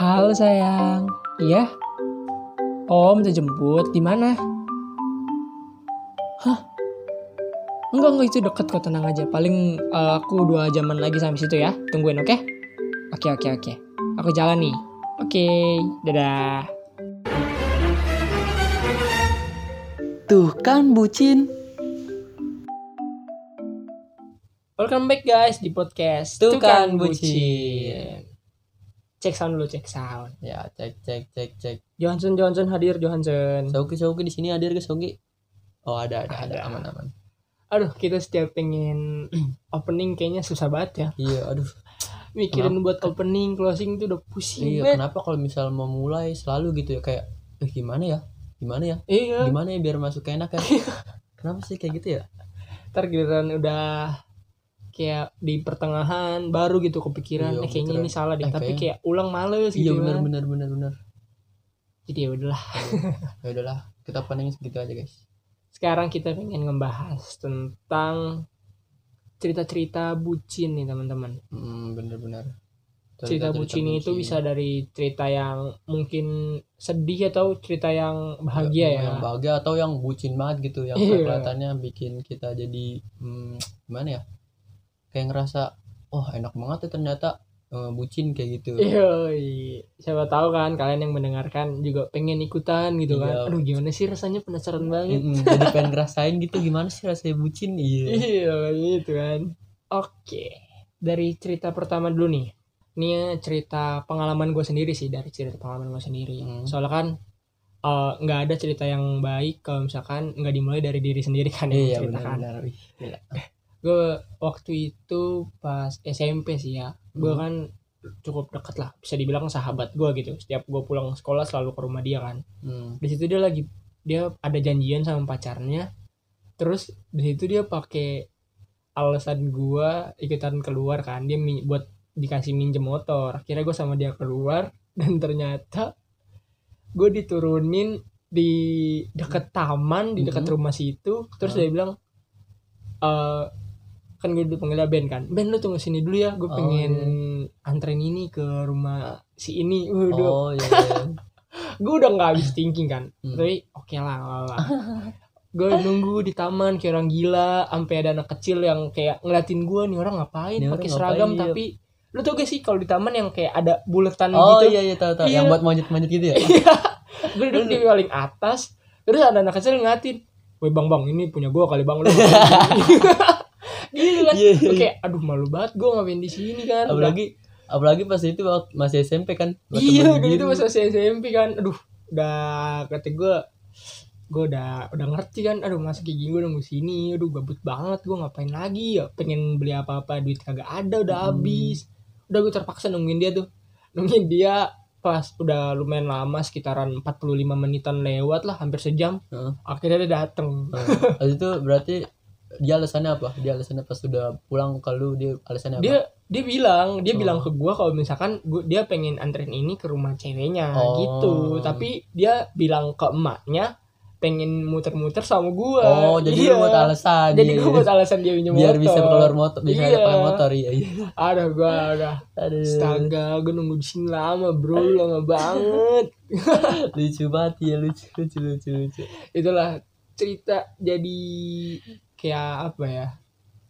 Halo sayang, iya? Om minta jemput di mana? Hah? Enggak enggak itu deket kok tenang aja. Paling eh, aku dua jaman lagi sampai situ ya. Tungguin oke? Oke oke oke. Aku jalan nih. Oke, dadah. Tuh kan bucin. Welcome back guys di podcast Tuh Tuh Kan Bucin. Cek sound dulu, cek sound. Ya cek cek cek cek. Johansson Johansson hadir Johansson. Sogi Sogi di sini hadir ke Sogi. Oh ada ada ada Ada. aman aman. Aduh, kita setiap pengen opening kayaknya susah banget ya. Iya aduh. Mikirin buat opening, closing tuh udah pusing Iya kenapa kalau misal mau mulai selalu gitu ya kayak eh gimana ya gimana ya Iya. gimana ya biar masuk enak ya. kenapa sih kayak gitu ya? Ntar giliran udah kayak di pertengahan baru gitu kepikiran Iya, eh, kayaknya kepikiran. ini salah deh Eh, tapi kayak ulang males Iya gitu benar kan. benar benar benar. jadi ya udahlah Ya udahlah kita opening segitu aja guys. sekarang kita pengen ngebahas tentang cerita-cerita bucin nih teman-teman Hmm, benar benar. cerita bucin itu bisa dari cerita yang mungkin sedih atau cerita yang bahagia ya yang bahagia atau yang bucin banget gitu yang Iya. kelihatannya bikin kita jadi hmm, gimana ya kayak ngerasa oh enak banget ya ternyata eh, bucin kayak gitu Iya, siapa tahu kan kalian yang mendengarkan juga pengen ikutan gitu kan. Iya. Aduh gimana sih rasanya penasaran banget. Mm-mm, jadi pengen ngerasain gitu gimana sih rasanya bucin iya Iya gitu kan. Oke, dari cerita pertama dulu nih. Ini ya cerita pengalaman gue sendiri sih dari cerita pengalaman gue sendiri. Hmm. Soalnya kan eh, nggak ada cerita yang baik kalau misalkan nggak dimulai dari diri sendiri kan yang iya menceritakan. benar-benar Wih, gila. Gue waktu itu pas SMP sih ya. Gue Hmm. kan cukup deket lah. Bisa dibilang sahabat gue gitu. Setiap gue pulang sekolah selalu ke rumah dia kan. Hmm. di situ dia lagi dia ada janjian sama pacarnya terus di situ dia pakai alasan gua ikutan keluar kan dia buat dikasih minjem motor akhirnya gue sama dia keluar dan ternyata gue diturunin di dekat taman di dekat Mhm. rumah situ terus Ah. dia bilang eh kan gue dulu panggilnya Ben kan. Ben lu tunggu sini dulu ya gue Oh, pengen antren ini ke rumah si ini. Oh iya, iya. gue udah nggak habis thinking kan. Hmm. tapi oke lah nggak apa gue nunggu di taman kayak orang gila sampai ada anak kecil yang kayak ngeliatin gue nih orang ngapain? Pakai ngapain, seragam iya. tapi lu tau gak sih kalau di taman yang kayak ada buletan oh gitu? iya iya tahu tahu. Iya. yang buat manjat-manjat gitu ya? Gue duduk di paling atas terus ada anak kecil ngeliatin Woi bang bang ini punya gue kali bang lu gitu kan Iya, kayak aduh malu banget gue ngapain di sini kan. Udah- apalagi apalagi pas itu waktu masih SMP kan iya udah itu masa SMP kan. Aduh udah kata gue gue udah udah ngerti kan aduh masa kayak gini gue nunggu sini? Aduh gabut banget gue ngapain lagi ya? Pengen beli apa-apa duit kagak ada udah Hmm. habis. Udah gue terpaksa nungguin dia tuh. Nungguin dia pas udah lumayan lama sekitaran 45 menitan lewat lah hampir sejam. Heeh. akhirnya dia dateng. Habis itu berarti dia alasannya apa? Dia alasannya pas sudah pulang ke lu dia alasannya apa? dia dia bilang dia Oh. bilang ke gua kalau misalkan gua, dia pengen anterin ini ke rumah ceweknya Oh. gitu tapi dia bilang ke emaknya pengen muter-muter sama gua oh, jadi Iya. buat alasan. jadi iya, gua iya. buat alasan dia biar motor bisa keluar motor, bisa Iya. pakai motor iya iya. ada gua udah Aduh. astaga gua nunggu di sini lama bro lama banget lucu banget ya lucu lucu lucu lucu. itulah cerita jadi kayak apa ya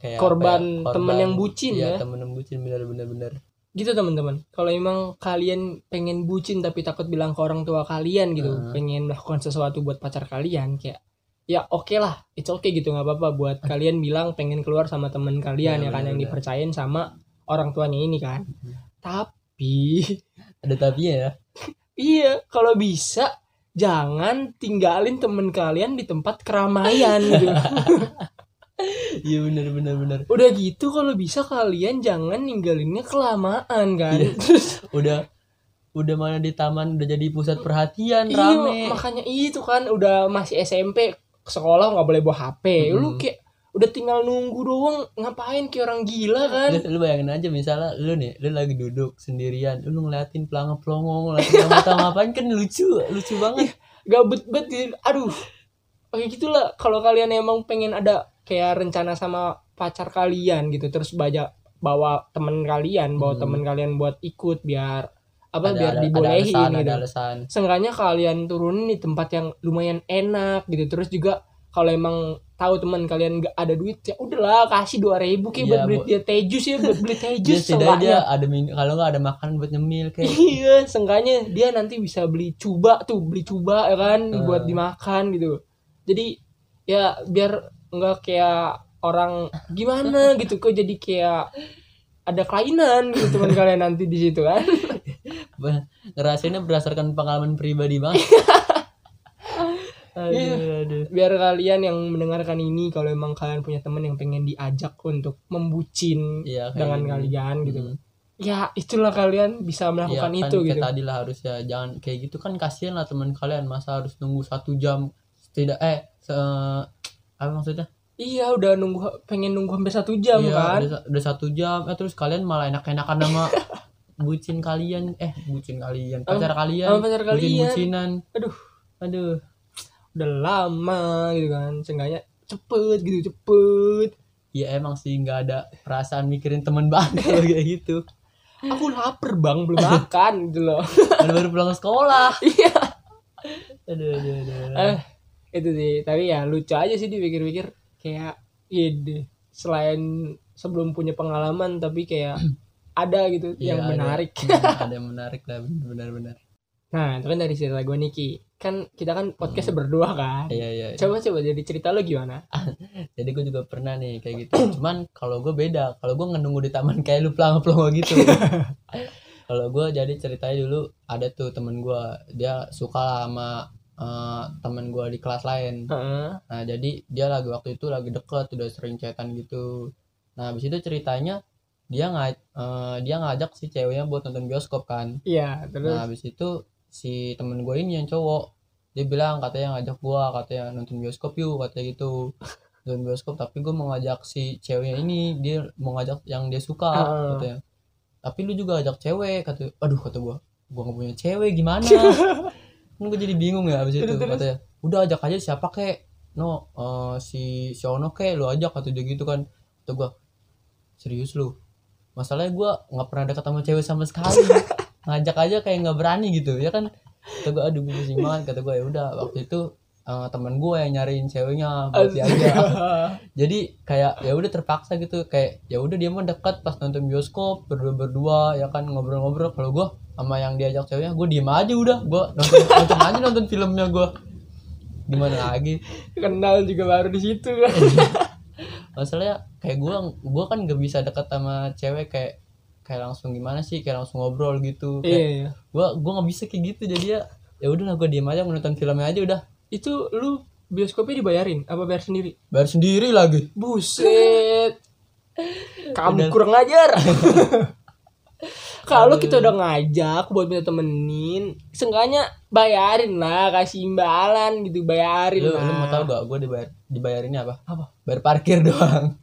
Kayak Korban apa ya? temen yang bucin iya, ya. temen yang bucin benar benar benar. gitu teman-teman kalau emang kalian pengen bucin tapi takut bilang ke orang tua kalian gitu Hmm. pengen melakukan sesuatu buat pacar kalian kayak ya oke lah it's okay gitu nggak apa-apa buat kalian bilang pengen keluar sama temen kalian Ya, ya kan yang dipercayain sama orang tuanya ini kan tapi Ada tapinya ya. iya kalau bisa jangan tinggalin temen kalian di tempat keramaian gitu Iya benar benar benar. udah gitu kalau bisa kalian jangan ninggalinnya kelamaan kan Iya. Terus Udah udah mana di taman udah jadi pusat perhatian Iya, rame. makanya itu kan udah masih SMP sekolah nggak boleh bawa HP. Lu Mm-mm. kayak udah tinggal nunggu doang ngapain kayak orang gila kan? Lu, lu bayangin aja misalnya lu nih, lu lagi duduk sendirian, lu ngeliatin pelanga pelongo, ngeliatin mata ngapain kan lucu, lucu banget. Gabut banget. gitu. Aduh. Kayak gitulah kalau kalian emang pengen ada kayak rencana sama pacar kalian gitu terus baca bawa temen kalian, bawa Hmm. temen kalian buat ikut biar apa ada, biar ada, dibolehin ada alasan, gitu. ada alasan. Seenggaknya kalian turunin di tempat yang lumayan enak gitu terus juga kalau emang tahu teman kalian nggak ada duit ya udahlah kasih dua ribu kayak Iya, buat beli dia tejus ya buat beli dia tejus setidaknya dia ada kalau nggak ada makan buat nyemil kayak iya seenggaknya dia nanti bisa beli cuba tuh beli cuba ya kan buat dimakan gitu. Jadi ya biar nggak kayak orang gimana gitu kok jadi kayak ada kelainan gitu teman kalian nanti di situ kan ngerasainnya berdasarkan pengalaman pribadi banget aduh, Iya. aduh. biar kalian yang mendengarkan ini kalau emang kalian punya teman yang pengen diajak untuk membucin kayak dengan gini. kalian gitu Hmm. ya itulah kalian bisa melakukan kan itu kayak gitu tadi lah harusnya jangan kayak gitu kan kasihan lah teman kalian masa harus nunggu satu jam tidak eh se apa maksudnya? Iya udah nunggu pengen nunggu hampir satu jam Iya, kan. udah, udah satu jam. Eh terus kalian malah enak-enakan sama bucin kalian. Eh bucin kalian. Pacar kalian. sama pacar bucin kalian. bucinan aduh. Aduh. Udah lama gitu kan. Seenggaknya cepet gitu cepet. Ya emang sih nggak ada perasaan mikirin teman banget kalau kayak gitu. Aku lapar bang. Belum makan gitu loh. Baru baru pulang sekolah. Iya. Aduh aduh aduh. Eh itu sih. Tapi ya lucu aja sih dipikir-pikir. Kayak ide selain sebelum punya pengalaman tapi kayak ada gitu Iya, yang ada. menarik. Hmm, ada yang menarik lah benar benar nah itu kan dari cerita gue Niki. Kan kita kan podcastnya berdua kan? Iya iya iya. coba coba jadi cerita lo gimana? Jadi gue juga pernah nih kayak gitu. Cuman kalau gue beda. Kalau gue nunggu di taman kayak lu pelongo pelongo gitu. Kalau gue jadi ceritanya dulu ada tuh temen gue dia suka lah sama eh, temen gue di kelas lain. Heeh. nah jadi dia lagi waktu itu lagi deket udah sering chatan gitu. Nah habis itu ceritanya dia nggak eh, dia ngajak si ceweknya buat nonton bioskop kan. Iya terus? nah habis itu si temen gue ini yang cowok dia bilang katanya ngajak gue katanya nonton bioskop yuk katanya gitu. Nonton bioskop tapi gue mau ngajak si ceweknya ini dia mau ngajak yang dia suka Ah. katanya. Tapi lu juga ajak cewek kata aduh kata gue gue gak punya cewek gimana gue jadi bingung ya abis itu katanya udah ajak aja siapa kek? No eh, si si Ono kek lu ajak kata dia gitu kan. Kata gue serius lu? Masalahnya gue nggak pernah dekat sama cewek sama sekali. Ngajak aja kayak nggak berani gitu ya kan. Kata gue aduh gue pusing banget. Kata gue ya udah waktu itu eh, teman gue yang nyariin ceweknya buat dia aja. Jadi kayak ya udah terpaksa gitu kayak ya udah dia mah dekat pas nonton bioskop berdua berdua ya kan ngobrol-ngobrol. Kalau gue sama yang diajak ceweknya gue diem aja udah. Gue nonton nonton aja nonton filmnya gue gimana lagi? Kenal juga baru di situ. Kan masalahnya kayak gue gue kan gak bisa dekat sama cewek kayak kayak langsung gimana sih kayak langsung ngobrol gitu. Iya kayak iya gue gue nggak bisa kayak gitu jadi ya ya udahlah gue diem aja nonton filmnya aja udah itu lu bioskopnya dibayarin apa bayar sendiri? Bayar sendiri lagi. Buset. Kamu Udah. kurang ajar. Kalau kita udah ngajak buat minta temenin seenggaknya bayarin lah kasih imbalan gitu bayarin lu, lah. lu mau tau gak gue dibayar dibayarinnya apa? Apa? bayar parkir doang.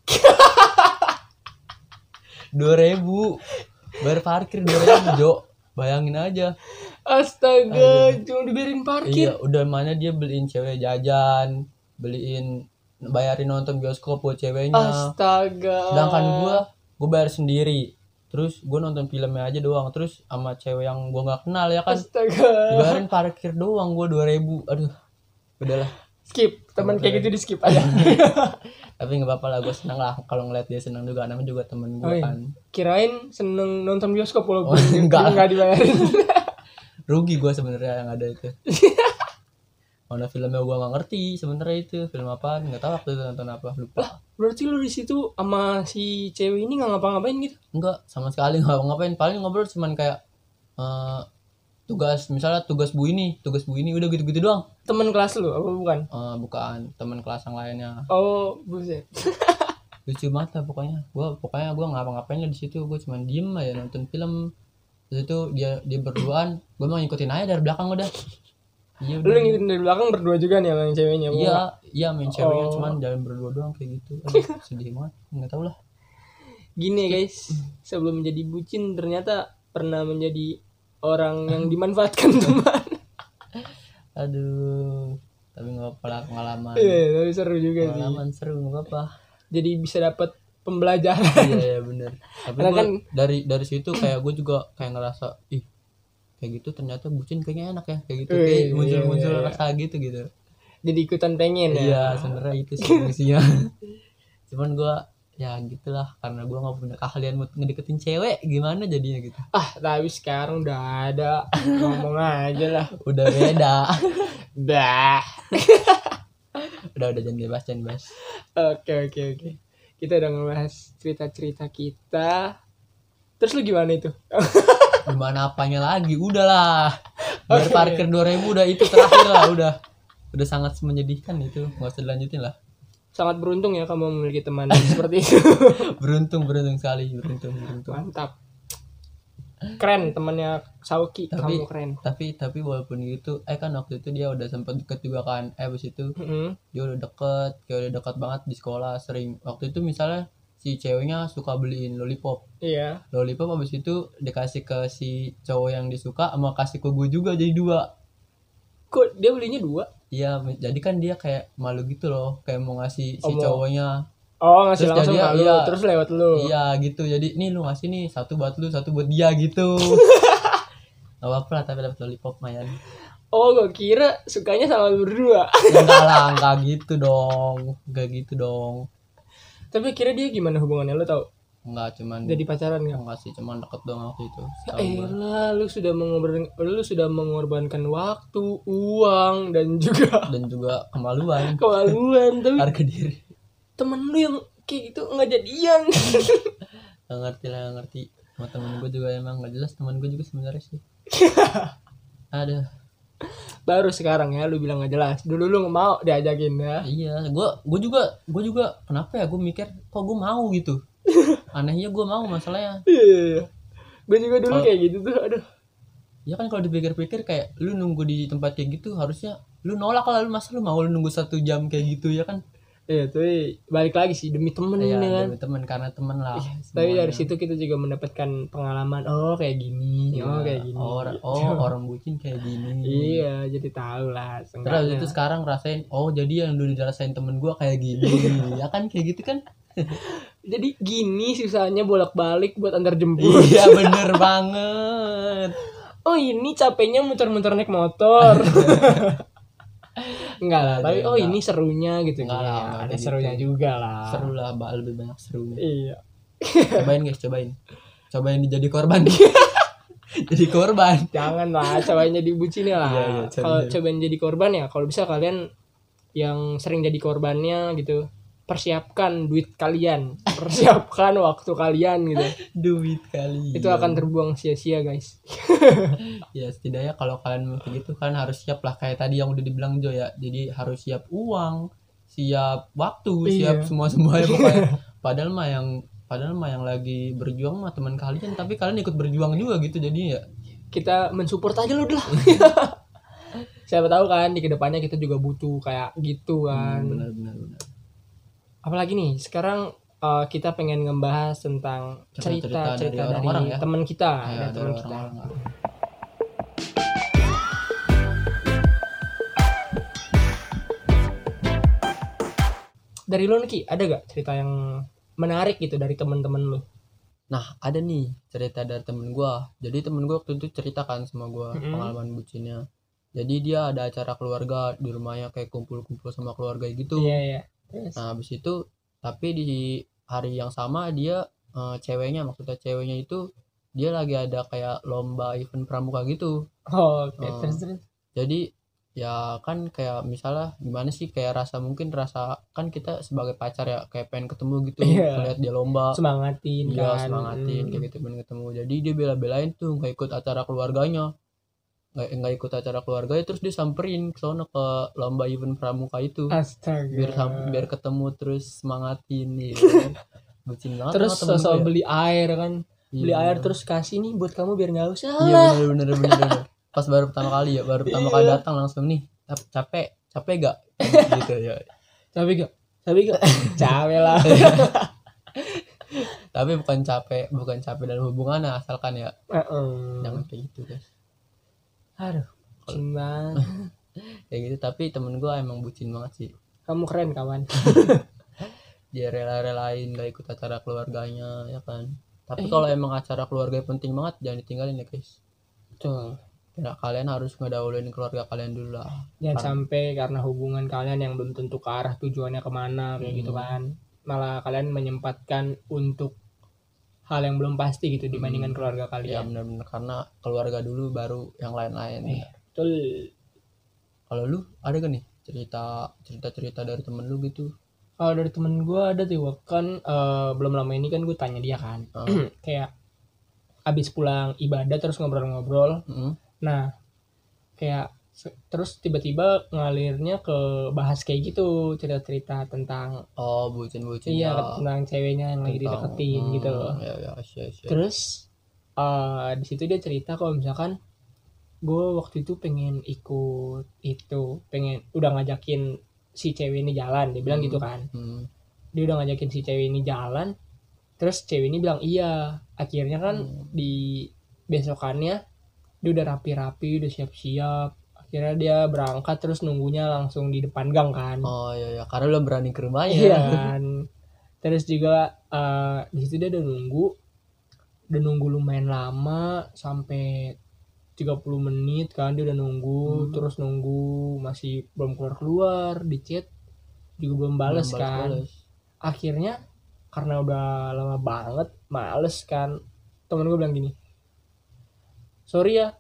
Dua ribu. Bayar parkir dua ribu jo. Bayangin aja astaga cuma dibayarin parkir. Iya udah mana dia beliin cewek jajan beliin bayarin nonton bioskop buat ceweknya. Astaga. Sedangkan gua gua bayar sendiri. Terus gua nonton filmnya aja doang. Terus sama cewek yang gua nggak kenal ya kan? Astaga. Dibayarin parkir doang gua dua ribu. Aduh udahlah. Skip. Teman kayak gitu di skip aja. Tapi nggak apa-apa lah gue seneng lah kalau ngeliat dia seneng juga. Namanya juga temen gue Oh, iya. kan. Kirain seneng nonton bioskop walaupun Oh, enggak. nggak dibayarin rugi gue sebenarnya yang ada itu. Mana filmnya gue nggak ngerti sebenarnya itu. Film apa nggak tahu waktu itu nonton apa. Lupa. Berarti lu di situ sama si cewek ini nggak ngapa-ngapain gitu? Enggak sama sekali nggak ngapain paling ngobrol cuman kayak eh, tugas misalnya tugas bu ini tugas bu ini udah gitu-gitu doang. Teman kelas lu apa bukan? Eh, bukan. Teman kelas yang lainnya. Oh buset. Lucu banget lah pokoknya. Gue pokoknya gue ngapa-ngapain lah di situ. Gue cuman diem aja nonton film terus itu dia dia berduaan gue mau ngikutin aja dari belakang udah. Iya lu ngikutin dari belakang berdua juga nih sama yang ceweknya apa iya iya main ceweknya Oh. cuman jalan berdua doang kayak gitu. Aduh, sedih banget nggak tahu lah. Gini ya guys. Sebelum menjadi bucin ternyata pernah menjadi orang yang dimanfaatkan teman. Aduh tapi nggak apa-apa lah pengalaman. Iya tapi seru juga sih. Pengalaman seru nggak apa-apa. Jadi bisa dapat pembelajaran. Iya iya bener. Tapi Karena gua kan- dari dari situ kayak gue juga kayak ngerasa ih kayak gitu ternyata bucin kayaknya enak ya kayak gitu kayak iya, muncul-muncul iya, iya. rasa gitu gitu. Jadi ikutan pengen ya? Iya sebenarnya itu sih fungsinya. Cuman gua ya gitulah karena gua nggak punya keahlian buat ngedeketin cewek gimana jadinya gitu? Ah tapi sekarang udah ada. Ngomong aja lah. Udah beda. Dah. Udah udah jangan dibahas jangan dibahas oke oke oke kita udah ngebahas cerita cerita kita. Terus lu gimana itu? Gimana apanya lagi? Udahlah. Biar Oke. parkir 2000 udah itu terakhir lah udah. Udah sangat menyedihkan itu. Nggak usah dilanjutin lah. Sangat beruntung ya kamu memiliki teman seperti itu. Beruntung beruntung sekali. Beruntung beruntung. Mantap keren temannya Sauki Tapi- kamu keren. tapi tapi walaupun gitu eh kan waktu itu dia udah sempat deket juga kan eh abis itu Mm-mm. dia udah deket kayak udah dekat banget di sekolah sering. Waktu itu misalnya si ceweknya suka beliin lollipop. Iya. Lollipop abis itu dikasih ke si cowok yang disuka sama kasih ke gue juga jadi dua. Kok dia belinya dua? Iya jadi kan dia kayak malu gitu loh kayak mau ngasih si Oh, mau- cowoknya oh ngasih Terus langsung jadi, ke lu iya. terus lewat lu. Iya gitu. Jadi nih lu ngasih nih satu buat lu satu buat dia gitu. Gak apa-apa lah tapi dapet lollipop mayan. Oh gue kira sukanya sama lu berdua. Enggak lah, enggak gitu dong. Enggak gitu dong. Tapi kira dia gimana hubungannya lu tau Enggak, cuman jadi pacaran nggak? Enggak sih, cuman deket doang waktu itu Eh gua. lah, lu sudah mengorbankan, lu sudah mengorbankan waktu, uang dan juga Dan juga kemaluan. Kemaluan. Tapi Harga diri temen lu yang kayak gitu nggak jadian. Gak ngerti lah, gak ngerti Sama temen gue juga emang gak jelas Temen gue juga sebenarnya sih Aduh Baru sekarang ya, lu bilang nggak jelas. Dulu lu nggak mau diajakin ya. Iya, gue gue juga gue juga kenapa ya gue mikir kok gue mau gitu. Anehnya gue mau masalahnya. Iya. Gue juga dulu Kalau- kayak gitu tuh. Aduh. Ya kan kalau dipikir-pikir kayak lu nunggu di tempat kayak gitu harusnya lu nolak lah lu masa lu mau lu nunggu satu jam kayak gitu ya kan? Iya, tapi balik lagi sih demi temen Iya, ya kan. demi teman karena teman lah. Iya, tapi dari situ kita juga mendapatkan pengalaman. Oh kayak gini, Iya, oh kayak gini. Orang, oh orang bucin kayak gini. Iya, jadi tahu lah. Terus itu sekarang rasain, oh jadi yang dulu dirasain temen gua kayak gini, ya kan kayak gitu kan? Jadi gini susahnya bolak-balik buat antar jemput. iya bener banget. Oh ini capeknya muter-muter naik motor. Enggak lah, tapi oh Enggak. ini serunya gitu. Enggak Iya, lah, enggak ada serunya juga lah. Seru lah, Mbak, lebih banyak serunya. Iya. cobain guys cobain cobain jadi korban jadi korban Jangan lah, cobain jadi bucin lah. Iya, iya, kalau cobain jadi korban ya, kalau bisa kalian yang sering jadi korbannya gitu, persiapkan duit kalian, persiapkan waktu kalian gitu. duit kali Itu akan terbuang sia-sia guys. ya setidaknya kalau kalian mau kayak gitu kan harus siap lah kayak tadi yang udah dibilang Jo ya jadi harus siap uang siap waktu siap Iya. semua semuanya pokoknya padahal mah yang padahal mah yang lagi berjuang mah teman kalian tapi kalian ikut berjuang juga gitu jadi ya kita mensupport aja lu lah. Siapa tahu kan di ke depannya kita juga butuh kayak gitu kan. Hmm, benar benar benar Apalagi nih sekarang uh, kita pengen ngebahas tentang Cerita-cerita dari dari, orang-orang ya. teman kita, Ya, dari teman kita. Dari lu Niki, ada gak cerita yang menarik gitu dari teman-teman lu? Nah, ada nih cerita dari temen gua. Jadi temen gua waktu itu ceritakan sama gua Mm-mm. pengalaman bucinnya. Jadi dia ada acara keluarga di rumahnya kayak kumpul-kumpul sama keluarga gitu. Iya iya. Terus? Nah, habis itu tapi di hari yang sama dia eh, ceweknya maksudnya ceweknya itu dia lagi ada kayak lomba event pramuka gitu. Oh, oke. Oh. Terus terus. Jadi ya kan kayak misalnya gimana sih kayak rasa mungkin rasa kan kita sebagai pacar ya kayak pengen ketemu gitu Iya. lihat dia lomba Semangatin Iya kan. semangatin Hmm. kayak gitu pengen ketemu jadi dia bela-belain tuh nggak ikut acara keluarganya nggak nggak ikut acara keluarganya terus dia samperin ke sono ke lomba event pramuka itu Astaga. biar biar ketemu terus semangatin nih bucin banget terus sama ya. beli air kan. Beli Iya. air terus kasih nih buat kamu biar nggak usah. iya bener bener bener, bener. pas baru pertama kali ya baru pertama kali Iya. datang langsung nih "Cap- capek capek gak gitu ya Tapi gak? Tapi gak? Capek lah. tapi bukan capek bukan capek dalam hubungan asalkan ya Heeh. jangan kayak gitu guys Aduh. bucin banget. kayak gitu tapi temen gue emang bucin banget sih Kamu keren kawan. dia rela-relain gak ikut acara keluarganya ya kan tapi Eh. kalau emang acara keluarga penting banget jangan ditinggalin ya guys Betul. ya, kalian harus ngedahuluin keluarga kalian dulu lah jangan Karena- sampai karena hubungan kalian yang belum tentu ke arah tujuannya ke mana kayak gitu Hmm. kan malah kalian menyempatkan untuk hal yang belum pasti gitu dibandingkan Hmm. keluarga ya kalian benar-benar karena keluarga dulu baru yang lain-lain Eh. betul kalau lu ada gak nih cerita cerita cerita dari temen lu gitu kalau dari temen gue ada tuh kan eh, belum lama ini kan gue tanya dia kan Ah. kayak abis pulang ibadah terus ngobrol-ngobrol Mm. nah kayak terus tiba-tiba ngalirnya ke bahas kayak gitu cerita-cerita tentang oh bucin bucin iya tentang ceweknya yang lagi dideketin gitu loh ya ya terus eh di situ dia cerita kalau misalkan gue waktu itu pengen ikut itu pengen udah ngajakin si cewek ini jalan dia bilang Hmm. gitu kan Hmm. dia udah ngajakin si cewek ini jalan terus cewek ini bilang iya akhirnya kan Hmm. di besokannya dia udah rapi-rapi udah siap-siap akhirnya dia berangkat terus nunggunya langsung di depan gang kan oh iya ya karena lu berani ke rumahnya Iya kan. Terus juga eh, di situ dia udah nunggu, udah nunggu lumayan lama sampai 30 menit kan dia udah nunggu, Hmm. terus nunggu masih belum keluar keluar di chat juga belum bales Belum kan. balas-balas. Akhirnya karena udah lama banget, males kan. Temen gue bilang gini, sorry ya,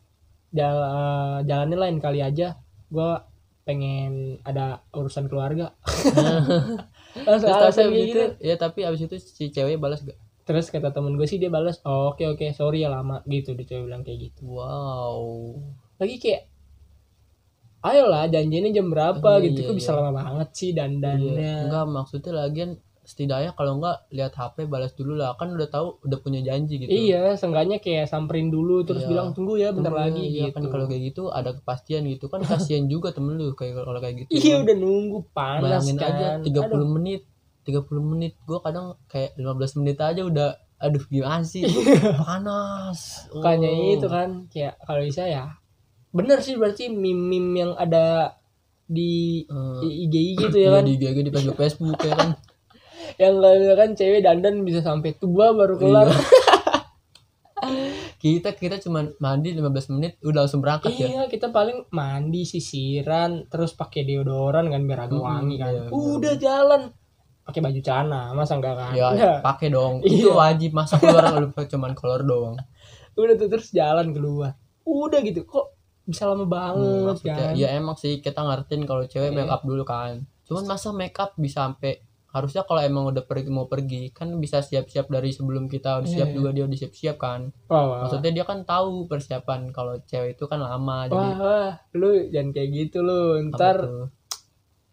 jal- jalannya lain kali aja. Gue pengen ada urusan keluarga. Langsung Terus tapi gitu. ya tapi abis itu si cewek balas gak? Terus kata temen gue sih dia balas, oh, oke oke sorry ya lama gitu dia cewek bilang kayak gitu. Wow. Lagi kayak, ayolah janjinya jam berapa Iya, gitu, iya, kok bisa iya. lama banget sih dandannya. Iya. Enggak maksudnya lagian setidaknya kalau enggak lihat HP balas dulu lah kan udah tahu udah punya janji gitu. Iya, seenggaknya kayak samperin dulu terus Iya. bilang tunggu ya bentar Tunggu, lagi iya, gitu. kan kalau kayak gitu ada kepastian gitu kan kasihan juga temen lu kayak kalau kayak gitu. Iya kan. udah nunggu panas Bayangin kan. aja 30 Aduh, menit 30 menit gua kadang kayak 15 menit aja udah aduh gimana sih panas Makanya Oh. itu kan kayak kalau bisa ya bener sih berarti meme-meme yang ada di Eh, IG gitu ya iya, kan di IG di Facebook Facebook ya kan yang kalau kan cewek dandan bisa sampai tua baru kelar Iya. kita kita cuman mandi 15 menit udah langsung berangkat ya Iya, kita paling mandi, sisiran, terus pakai deodoran kan biar agak Mm-mm, wangi kan. iya, Udah jalan. Pakai baju celana, masa enggak kan? ya Udah, pakai dong Iya. itu wajib masa keluar lu cuman kolor doang udah tuh terus jalan keluar. Udah gitu. Kok bisa lama Hmm, banget maksudnya kan? ya emang sih kita ngertiin kalau cewek Iya. make up dulu kan cuman masa make up bisa sampai harusnya kalau emang udah pergi mau pergi kan bisa siap-siap dari sebelum kita udah siap Iya. juga dia udah siap-siap kan wah, maksudnya dia kan tahu persiapan kalau cewek itu kan lama wah, jadi wah, lu jangan kayak gitu lu. Ntar tuh?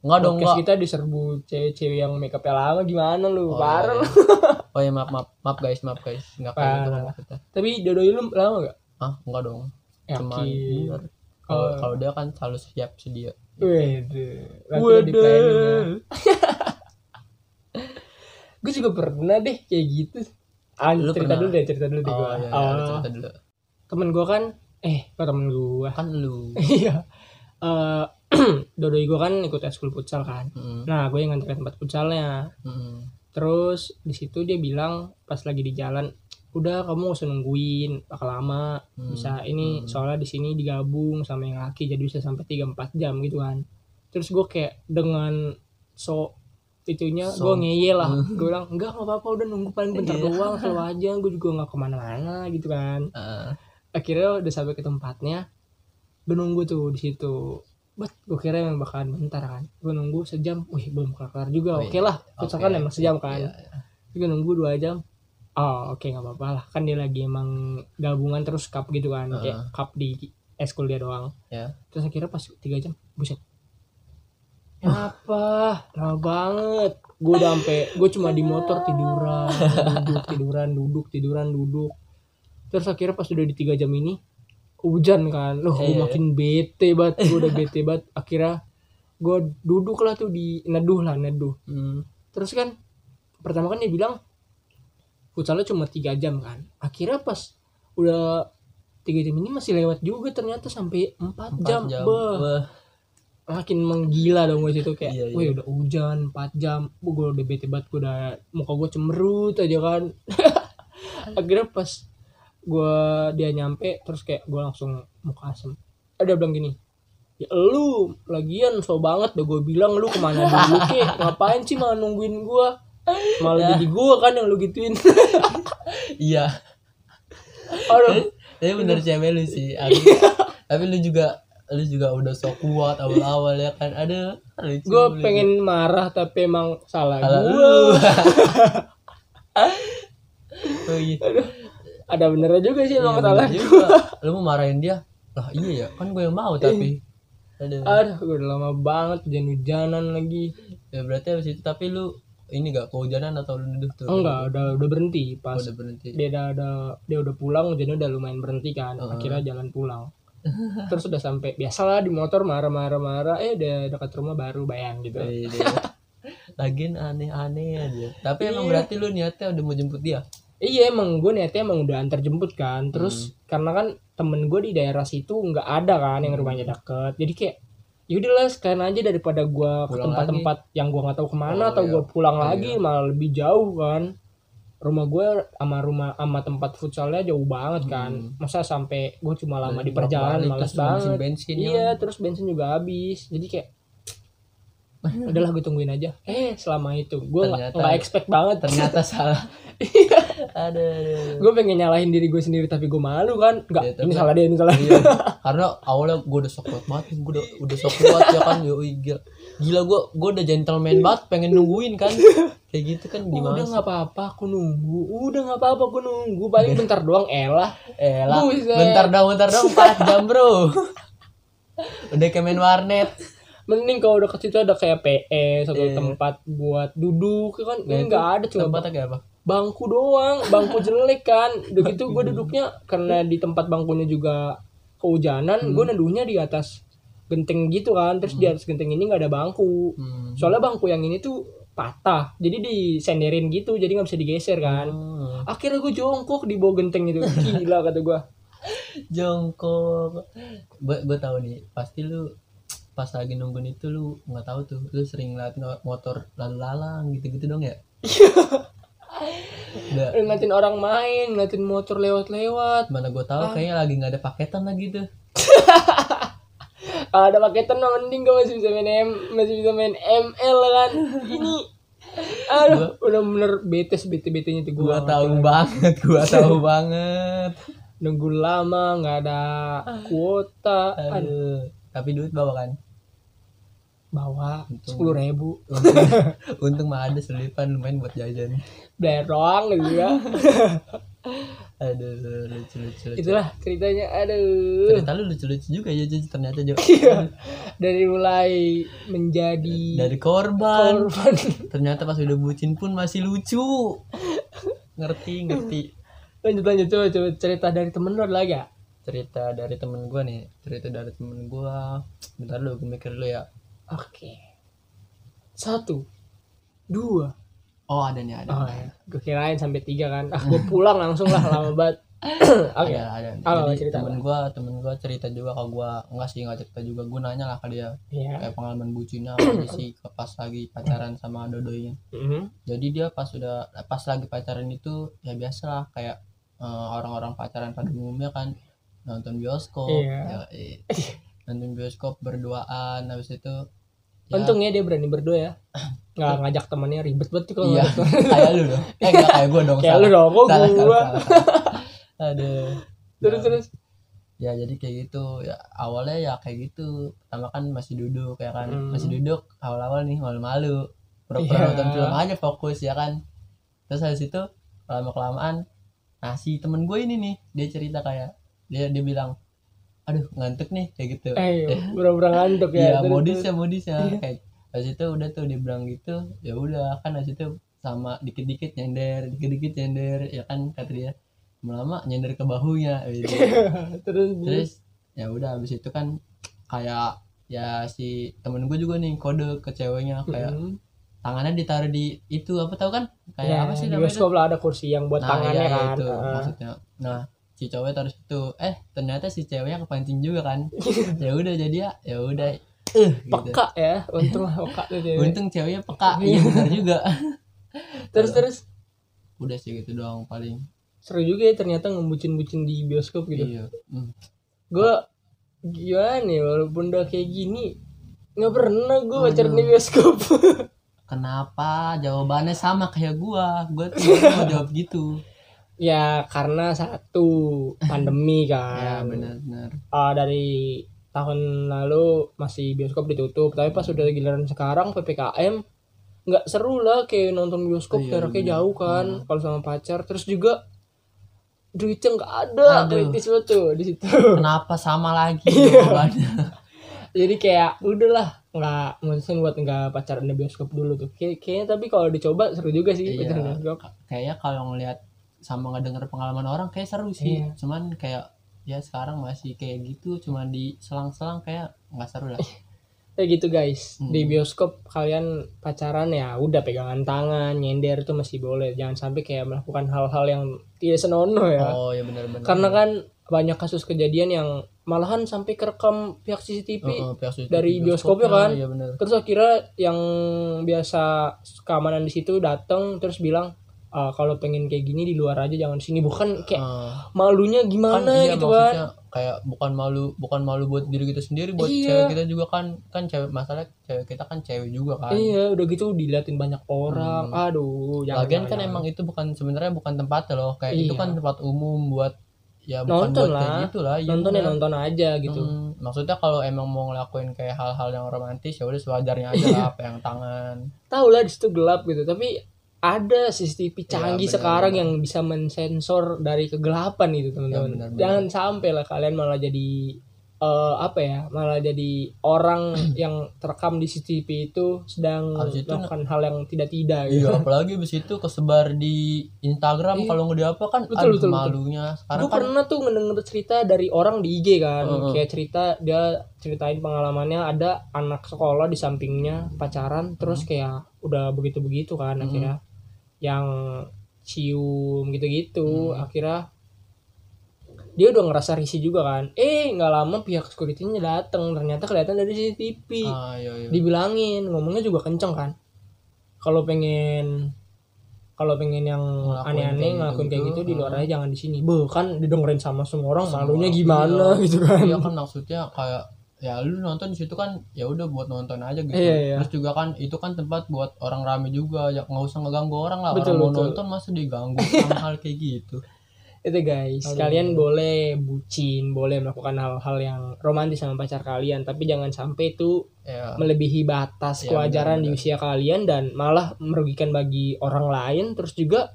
enggak dong enggak kita diserbu cewek-cewek yang make upnya lama gimana lu? Oh, Parah iya, iya. oh ya maaf maaf maaf guys maaf guys enggak kayak gitu kan maksudnya Tapi dodoi lu lama gak? ah enggak dong Yakin. bener kalau Oh. kalau dia kan selalu siap sedia Wede. Nanti udah di planning ya. Gue juga pernah deh kayak gitu. Ah, Lu cerita pernah? dulu deh cerita dulu deh oh gue iya, iya, lu cerita dulu. Temen gue kan eh kok temen gue kan lu. Iya. Eh, dodoi gue kan ikut eskul futsal kan. Mm, nah gue yang nganterin tempat futsalnya. Mm, terus di situ dia bilang pas lagi di jalan udah kamu gak usah nungguin bakal lama. Hmm, bisa ini hmm. soalnya di sini digabung sama yang laki jadi bisa sampai 3-4 jam gitu kan. Terus gue kayak dengan so itunya So- gue ngeyel lah Hmm. gue bilang enggak nggak apa-apa udah nunggu paling bentar Iya. doang selalu aja gue juga nggak ke mana-mana gitu kan ah, akhirnya udah sampai ke tempatnya gue nunggu tuh di situ bet gue kira emang bakalan bentar kan gue nunggu sejam wih belum kelar Oh, juga oke iya. lah futsal kan Oke. emang sejam kan iya, iya. gue nunggu dua jam oh oke nggak apa-apa lah kan dia lagi emang gabungan terus cup gitu kan Heeh. kayak cup di eskul dia doang Ya. terus akhirnya pas tiga jam buset apa lama banget. Gue udah sampai gue cuma di motor tiduran duduk tiduran duduk tiduran duduk. Terus akhirnya pas udah di tiga jam ini hujan kan. Loh gue Iya. makin bete banget gue udah bete banget. Akhirnya gue duduk lah tuh di neduh lah neduh. Hmm. terus kan pertama kan dia bilang futsalnya cuma tiga jam kan. Akhirnya pas udah tiga jam ini masih lewat juga ternyata sampai empat Empat jam, Beuh, Wah. Makin menggila dong gue situ kayak Iya, iya. udah hujan 4 jam gue udah bete banget gue udah muka gue cemerut aja kan. Akhirnya pas gua dia nyampe terus kayak gua langsung muka asem. Ada bilang gini ya lu lagian so banget udah gue bilang lu ke mana dulu kek ngapain sih malah nungguin gua? Malah jadi gua kan yang lu gituin. Iya. Aduh. Tapi bener cewek lu sih tapi lu juga lu juga udah sok kuat awal-awal ya kan. Ada gue pengen marah tapi emang salah. Salah gue lu. Oh iya. Ada benernya juga sih Iya, emang bener salah. juga. lu mau marahin dia? Lah iya ya. Kan gue yang mau tapi. Aduh. Aduh gue udah lama banget hujan-hujanan lagi. Ya berarti habis itu tapi lu ini gak kehujanan atau lu duduk tuh? Enggak udah udah berhenti pas Oh, udah berhenti. dia udah, ada dia udah pulang hujannya udah lumayan berhenti kan. Heeh. akhirnya jalan pulang terus udah sampai biasalah di motor marah-marah marah eh udah dekat rumah baru bayan gitu Iya, iya. Lagian aneh-aneh aja. Tapi emang Iya. berarti lu niatnya udah mau jemput dia. Iya emang gue niatnya emang udah antar jemput kan Hmm. Terus karena kan temen gue di daerah situ nggak ada kan yang rumahnya deket Jadi kayak yaudahlah sekalian aja daripada gue ke tempat-tempat yang gue nggak tahu ke mana Oh, atau iya. gue pulang Iya. lagi malah lebih jauh kan Rumah gue sama rumah sama tempat futsalnya jauh banget kan Hmm. Masa sampai gue cuma lama Dan di perjalanan males banget bensin ya. Iya terus bensin juga habis Jadi kayak udahlah gue tungguin aja eh selama itu gue nggak expect banget Ternyata salah. Iya. Aduh. gue pengen nyalahin diri gue sendiri tapi gue malu kan nggak Iya, tapi- ini salah dia ini salah Iya. Karena awalnya gue udah sok kuat banget, gue udah udah sok kuat ya kan. Yoi, gila. Gila gue gue udah gentleman banget, pengen nungguin kan. Kayak gitu kan gimana? udah nggak apa-apa aku nunggu udah nggak apa-apa aku nunggu paling bentar doang elah Eh lah, Buset. bentar dong, bentar dong, 4 jam bro. udah kayak main warnet. mending kalau udah ke situ ada kayak PS atau Iya. tempat buat duduk kan Nah, ini itu nggak ada cuma Tempatnya kayak apa? bangku doang bangku jelek kan udah gitu gue duduknya karena di tempat bangkunya juga kehujanan gue neduhnya di atas genteng gitu kan terus di atas genteng ini nggak ada bangku. Hmm. soalnya bangku yang ini tuh patah jadi disenderin gitu jadi nggak bisa digeser kan. Hmm. akhirnya gue jongkok di bawah genteng itu. Gila kata gue jongkok. Gue gue tahu nih pasti lu pas lagi nungguin itu lu nggak tahu tuh lu sering liat motor lalu lalang gitu gitu dong ya? Udah ngeliatin orang main ngeliatin motor lewat-lewat. Mana gue tahu kayaknya lagi nggak ada paketan lagi tuh Kalau ada paketan mah mending gue masih bisa main M masih bisa main ML kan. Ini aduh udah bener bete bete betenya tuh gue gue tahu banget gue tahu banget. Nunggu lama nggak ada kuota aduh aduh tapi duit bawa kan? Bawa sepuluh ribu. Untung, untung mah ada selipan lumayan buat jajan. Bayar doang gitu ya aduh lucu lucu, lucu. itulah ceritanya aduh. Cerita lu lucu lucu juga ya Jo, ternyata Jo. Dari mulai menjadi dari korban. korban. Ternyata pas udah bucin pun masih lucu. Ngerti ngerti. Lanjut lanjut coba coba cerita dari temen lu ada lagi ya cerita dari temen gue nih cerita dari temen gue bentar lu gue mikir dulu ya. Oke. Satu dua oh ada nih ada oh ya gue kirain sampai tiga kan. Ah gue pulang langsung lah lama banget. Oke. Ada ada. Apa, jadi cerita temen gue temen gue cerita juga ke gue enggak sih nggak cerita juga. Gue nanya lah ke dia. Iya. Kayak pengalaman bucinnya apa sih ke pas lagi pacaran sama dodonya Mhm. jadi dia pas udah pas lagi pacaran itu ya biasa lah kayak eh, orang-orang pacaran pada umumnya kan. Nonton bioskop Iya. ya, eh, nonton bioskop berduaan habis itu ya, untungnya dia berani berdua ya. Nggak ngajak temannya ribet banget tuh kalau iya kayak lu dong. Eh enggak kayak gue dong kayak lu dong kok salah, gua? salah, salah. aduh. Terus Nah, terus ya jadi kayak gitu. Ya awalnya ya kayak gitu. Pertama kan masih duduk ya kan. Hmm. masih duduk awal-awal nih malu-malu. Pura-pura Iya. nonton film aja fokus ya kan. Terus habis itu lama kelamaan nah si temen gue ini nih dia cerita kayak dia dia bilang aduh ngantuk nih kayak gitu eh pura-pura ngantuk ya Iya Terus, modis ya modis ya Iya. kayak habis itu udah tuh dia bilang gitu ya udah kan habis itu sama dikit-dikit nyender dikit-dikit nyender ya kan kata dia lama nyender ke bahunya gitu. terus terus ya udah habis itu kan kayak ya si temen gue juga nih kode ke ceweknya kayak Mhm. tangannya ditaruh di itu apa tahu kan kayak Ya, apa sih di namanya bioskop lah ada kursi yang buat nah, tangannya iya, iya, kan itu Heeh. maksudnya nah si cowoknya taruh situ eh ternyata si ceweknya kepancing juga kan? Ya udah jadi ya ya udah. Eh gitu. peka ya untung peka tuh cewek. untung ceweknya peka. Iya. Benar juga. Terus terus? Udah sih gitu doang paling. Seru juga ya ternyata ngebucin-bucin di bioskop gitu. Iya Hmm. gue gimana ya walaupun udah kayak gini nggak pernah gue Aduh. pacaran di bioskop. Kenapa? Jawabannya sama kayak gua. Gua tuh mau jawab gitu ya karena satu pandemi ya kan benar-benar Ah, dari tahun lalu masih bioskop ditutup tapi pas udah giliran sekarang ppkm nggak seru lah kayak nonton bioskop Iya, jaraknya bener. jauh kan Hmm. kalau sama pacar terus juga duitnya nggak ada Aduh. kritis banget tuh di situ kenapa sama lagi Iya. jadi kayak udahlah nggak mutusin buat nggak pacaran di bioskop dulu tuh Kay- kayaknya tapi kalau dicoba seru juga sih Iya. pacaran bioskop kayaknya kalau ngelihat sama ngedenger pengalaman orang kayak seru sih. Iya. cuman kayak ya sekarang masih kayak gitu cuman di selang-selang kayak nggak seru lah. Kayak gitu guys. Hmm. di bioskop kalian pacaran ya udah pegangan tangan nyender itu masih boleh. Jangan sampai kayak melakukan hal-hal yang tidak senonoh ya. Oh ya benar-benar. Karena kan banyak kasus kejadian yang malahan sampai kerekam pihak CCTV Heeh, pihak CCTV dari bioskopnya kan? iya benar. Terus akhirnya yang biasa keamanan di situ datang terus bilang "Ah, kalau pengen kayak gini di luar aja jangan sini bukan kayak Heeh. malunya kan gimana iya gitu kan kayak bukan malu bukan malu buat diri kita sendiri buat Iya. cewek kita juga kan kan cewek masalah cewek kita kan cewek juga kan iya udah gitu diliatin banyak orang Hmm. aduh jangan, Lagian jangan, kan jangan. emang itu bukan sebenarnya bukan tempatnya loh kayak itu Iya. kan tempat umum buat ya bukan Nonton buat kayak lah. gitu lah iya nonton ya nonton aja gitu Hmm, maksudnya kalau emang mau ngelakuin kayak hal-hal yang romantis ya udah sewajarnya aja Iya. lah pegang tangan tahu lah di situ gelap gitu tapi ada CCTV canggih benar, sekarang benar. yang bisa mensensor dari kegelapan itu Ya, teman-teman benar. jangan sampai lah kalian malah jadi eh, apa ya malah jadi orang yang terekam di CCTV itu sedang Habis itu melakukan hal yang tidak tidak Iya, gitu apalagi abis itu kesebar di Instagram Iya. kalau nggak di apa kan Betul, aduh betul, malunya sekarang gue kan pernah tuh ngedenger cerita dari orang di IG kan Heeh. kayak cerita dia ceritain pengalamannya ada anak sekolah di sampingnya pacaran terus kayak udah begitu begitu kan Hmm. akhirnya yang cium gitu-gitu Hmm. akhirnya dia udah ngerasa risih juga kan eh nggak lama pihak securitynya datang ternyata kelihatan dari CCTV ah, iya, iya. dibilangin ngomongnya juga kenceng kan kalau pengen kalau pengen yang aneh-aneh ngelakuin kayak gitu-gitu, gitu di luar ah. aja jangan di sini bu kan didengerin sama semua orang Semua malunya gimana iya. gitu kan Iya kan maksudnya kayak ya lu nonton di situ kan ya udah buat nonton aja gitu. Iya, iya. Terus juga kan itu kan tempat buat orang rame juga ya nggak usah ngeganggu orang lah. Betul, orang mau betul. nonton masa diganggu sama hal kayak gitu. itu guys Aduh. kalian boleh bucin boleh melakukan hal-hal yang romantis sama pacar kalian tapi jangan sampai itu Ya. melebihi batas Iya, kewajaran di usia kalian dan malah merugikan bagi orang lain terus juga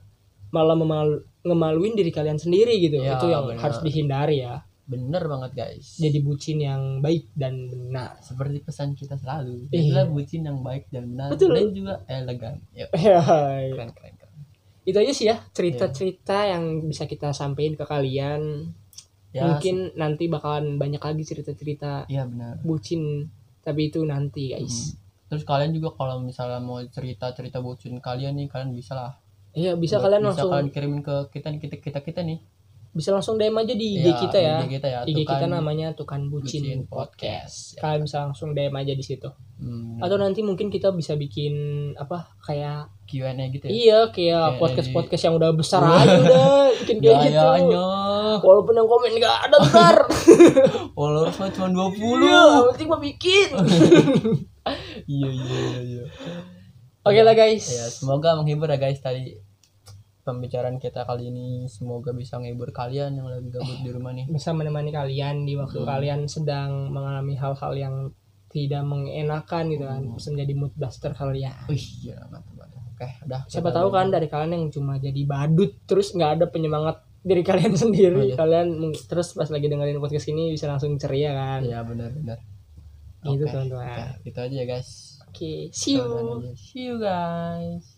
malah memalu ngemaluin diri kalian sendiri gitu Iya, itu yang benar. harus dihindari ya Bener banget guys. jadi bucin yang baik dan benar seperti pesan kita selalu. Iya. Jadilah bucin yang baik dan benar Betul. dan juga elegan. Yuk, Ya, keren keren keren. itu aja sih ya cerita-cerita yang bisa kita sampaikan ke kalian Ya, mungkin nanti bakalan banyak lagi cerita-cerita Iya benar. bucin tapi itu nanti guys Hmm. Terus kalian juga kalau misalnya mau cerita-cerita bucin kalian nih kalian bisa lah. iya bisa Buat- kalian bisa langsung kalian kirimin ke kita nih kita kita kita nih. Bisa langsung DM aja di IG Iya, kita ya IG kita ya. IG kita namanya Tukan Bucin, Bucin Podcast. Ya. Kalian bisa langsung DM aja di situ. Hmm, Atau nanti mungkin kita bisa bikin apa kayak Q&A gitu ya. iya kayak Kayak podcast dari- podcast yang udah besar aja udah bikin kayak gitu. Gayanya. Walaupun yang komen nggak ada ntar. Followers mah cuma 20. Iya, penting mah bikin. Iya iya iya iya. Oke lah guys. Ya, semoga menghibur ya guys tadi pembicaraan kita kali ini semoga bisa menghibur kalian yang lagi gabut di rumah nih. Bisa menemani kalian di waktu Hmm. kalian sedang mengalami hal-hal yang tidak mengenakan gitu kan. Hmm. Bisa menjadi mood buster kalian. Wih, iya mantap banget. Oke, udah. Siapa tahu kan dari kalian yang cuma jadi badut terus nggak ada penyemangat diri kalian sendiri. Iya. Kalian terus pas lagi dengerin podcast ini bisa langsung ceria kan. Iya, benar benar. Gitu Oke, teman-teman. Gitu aja ya guys. Oke, see you. See you guys.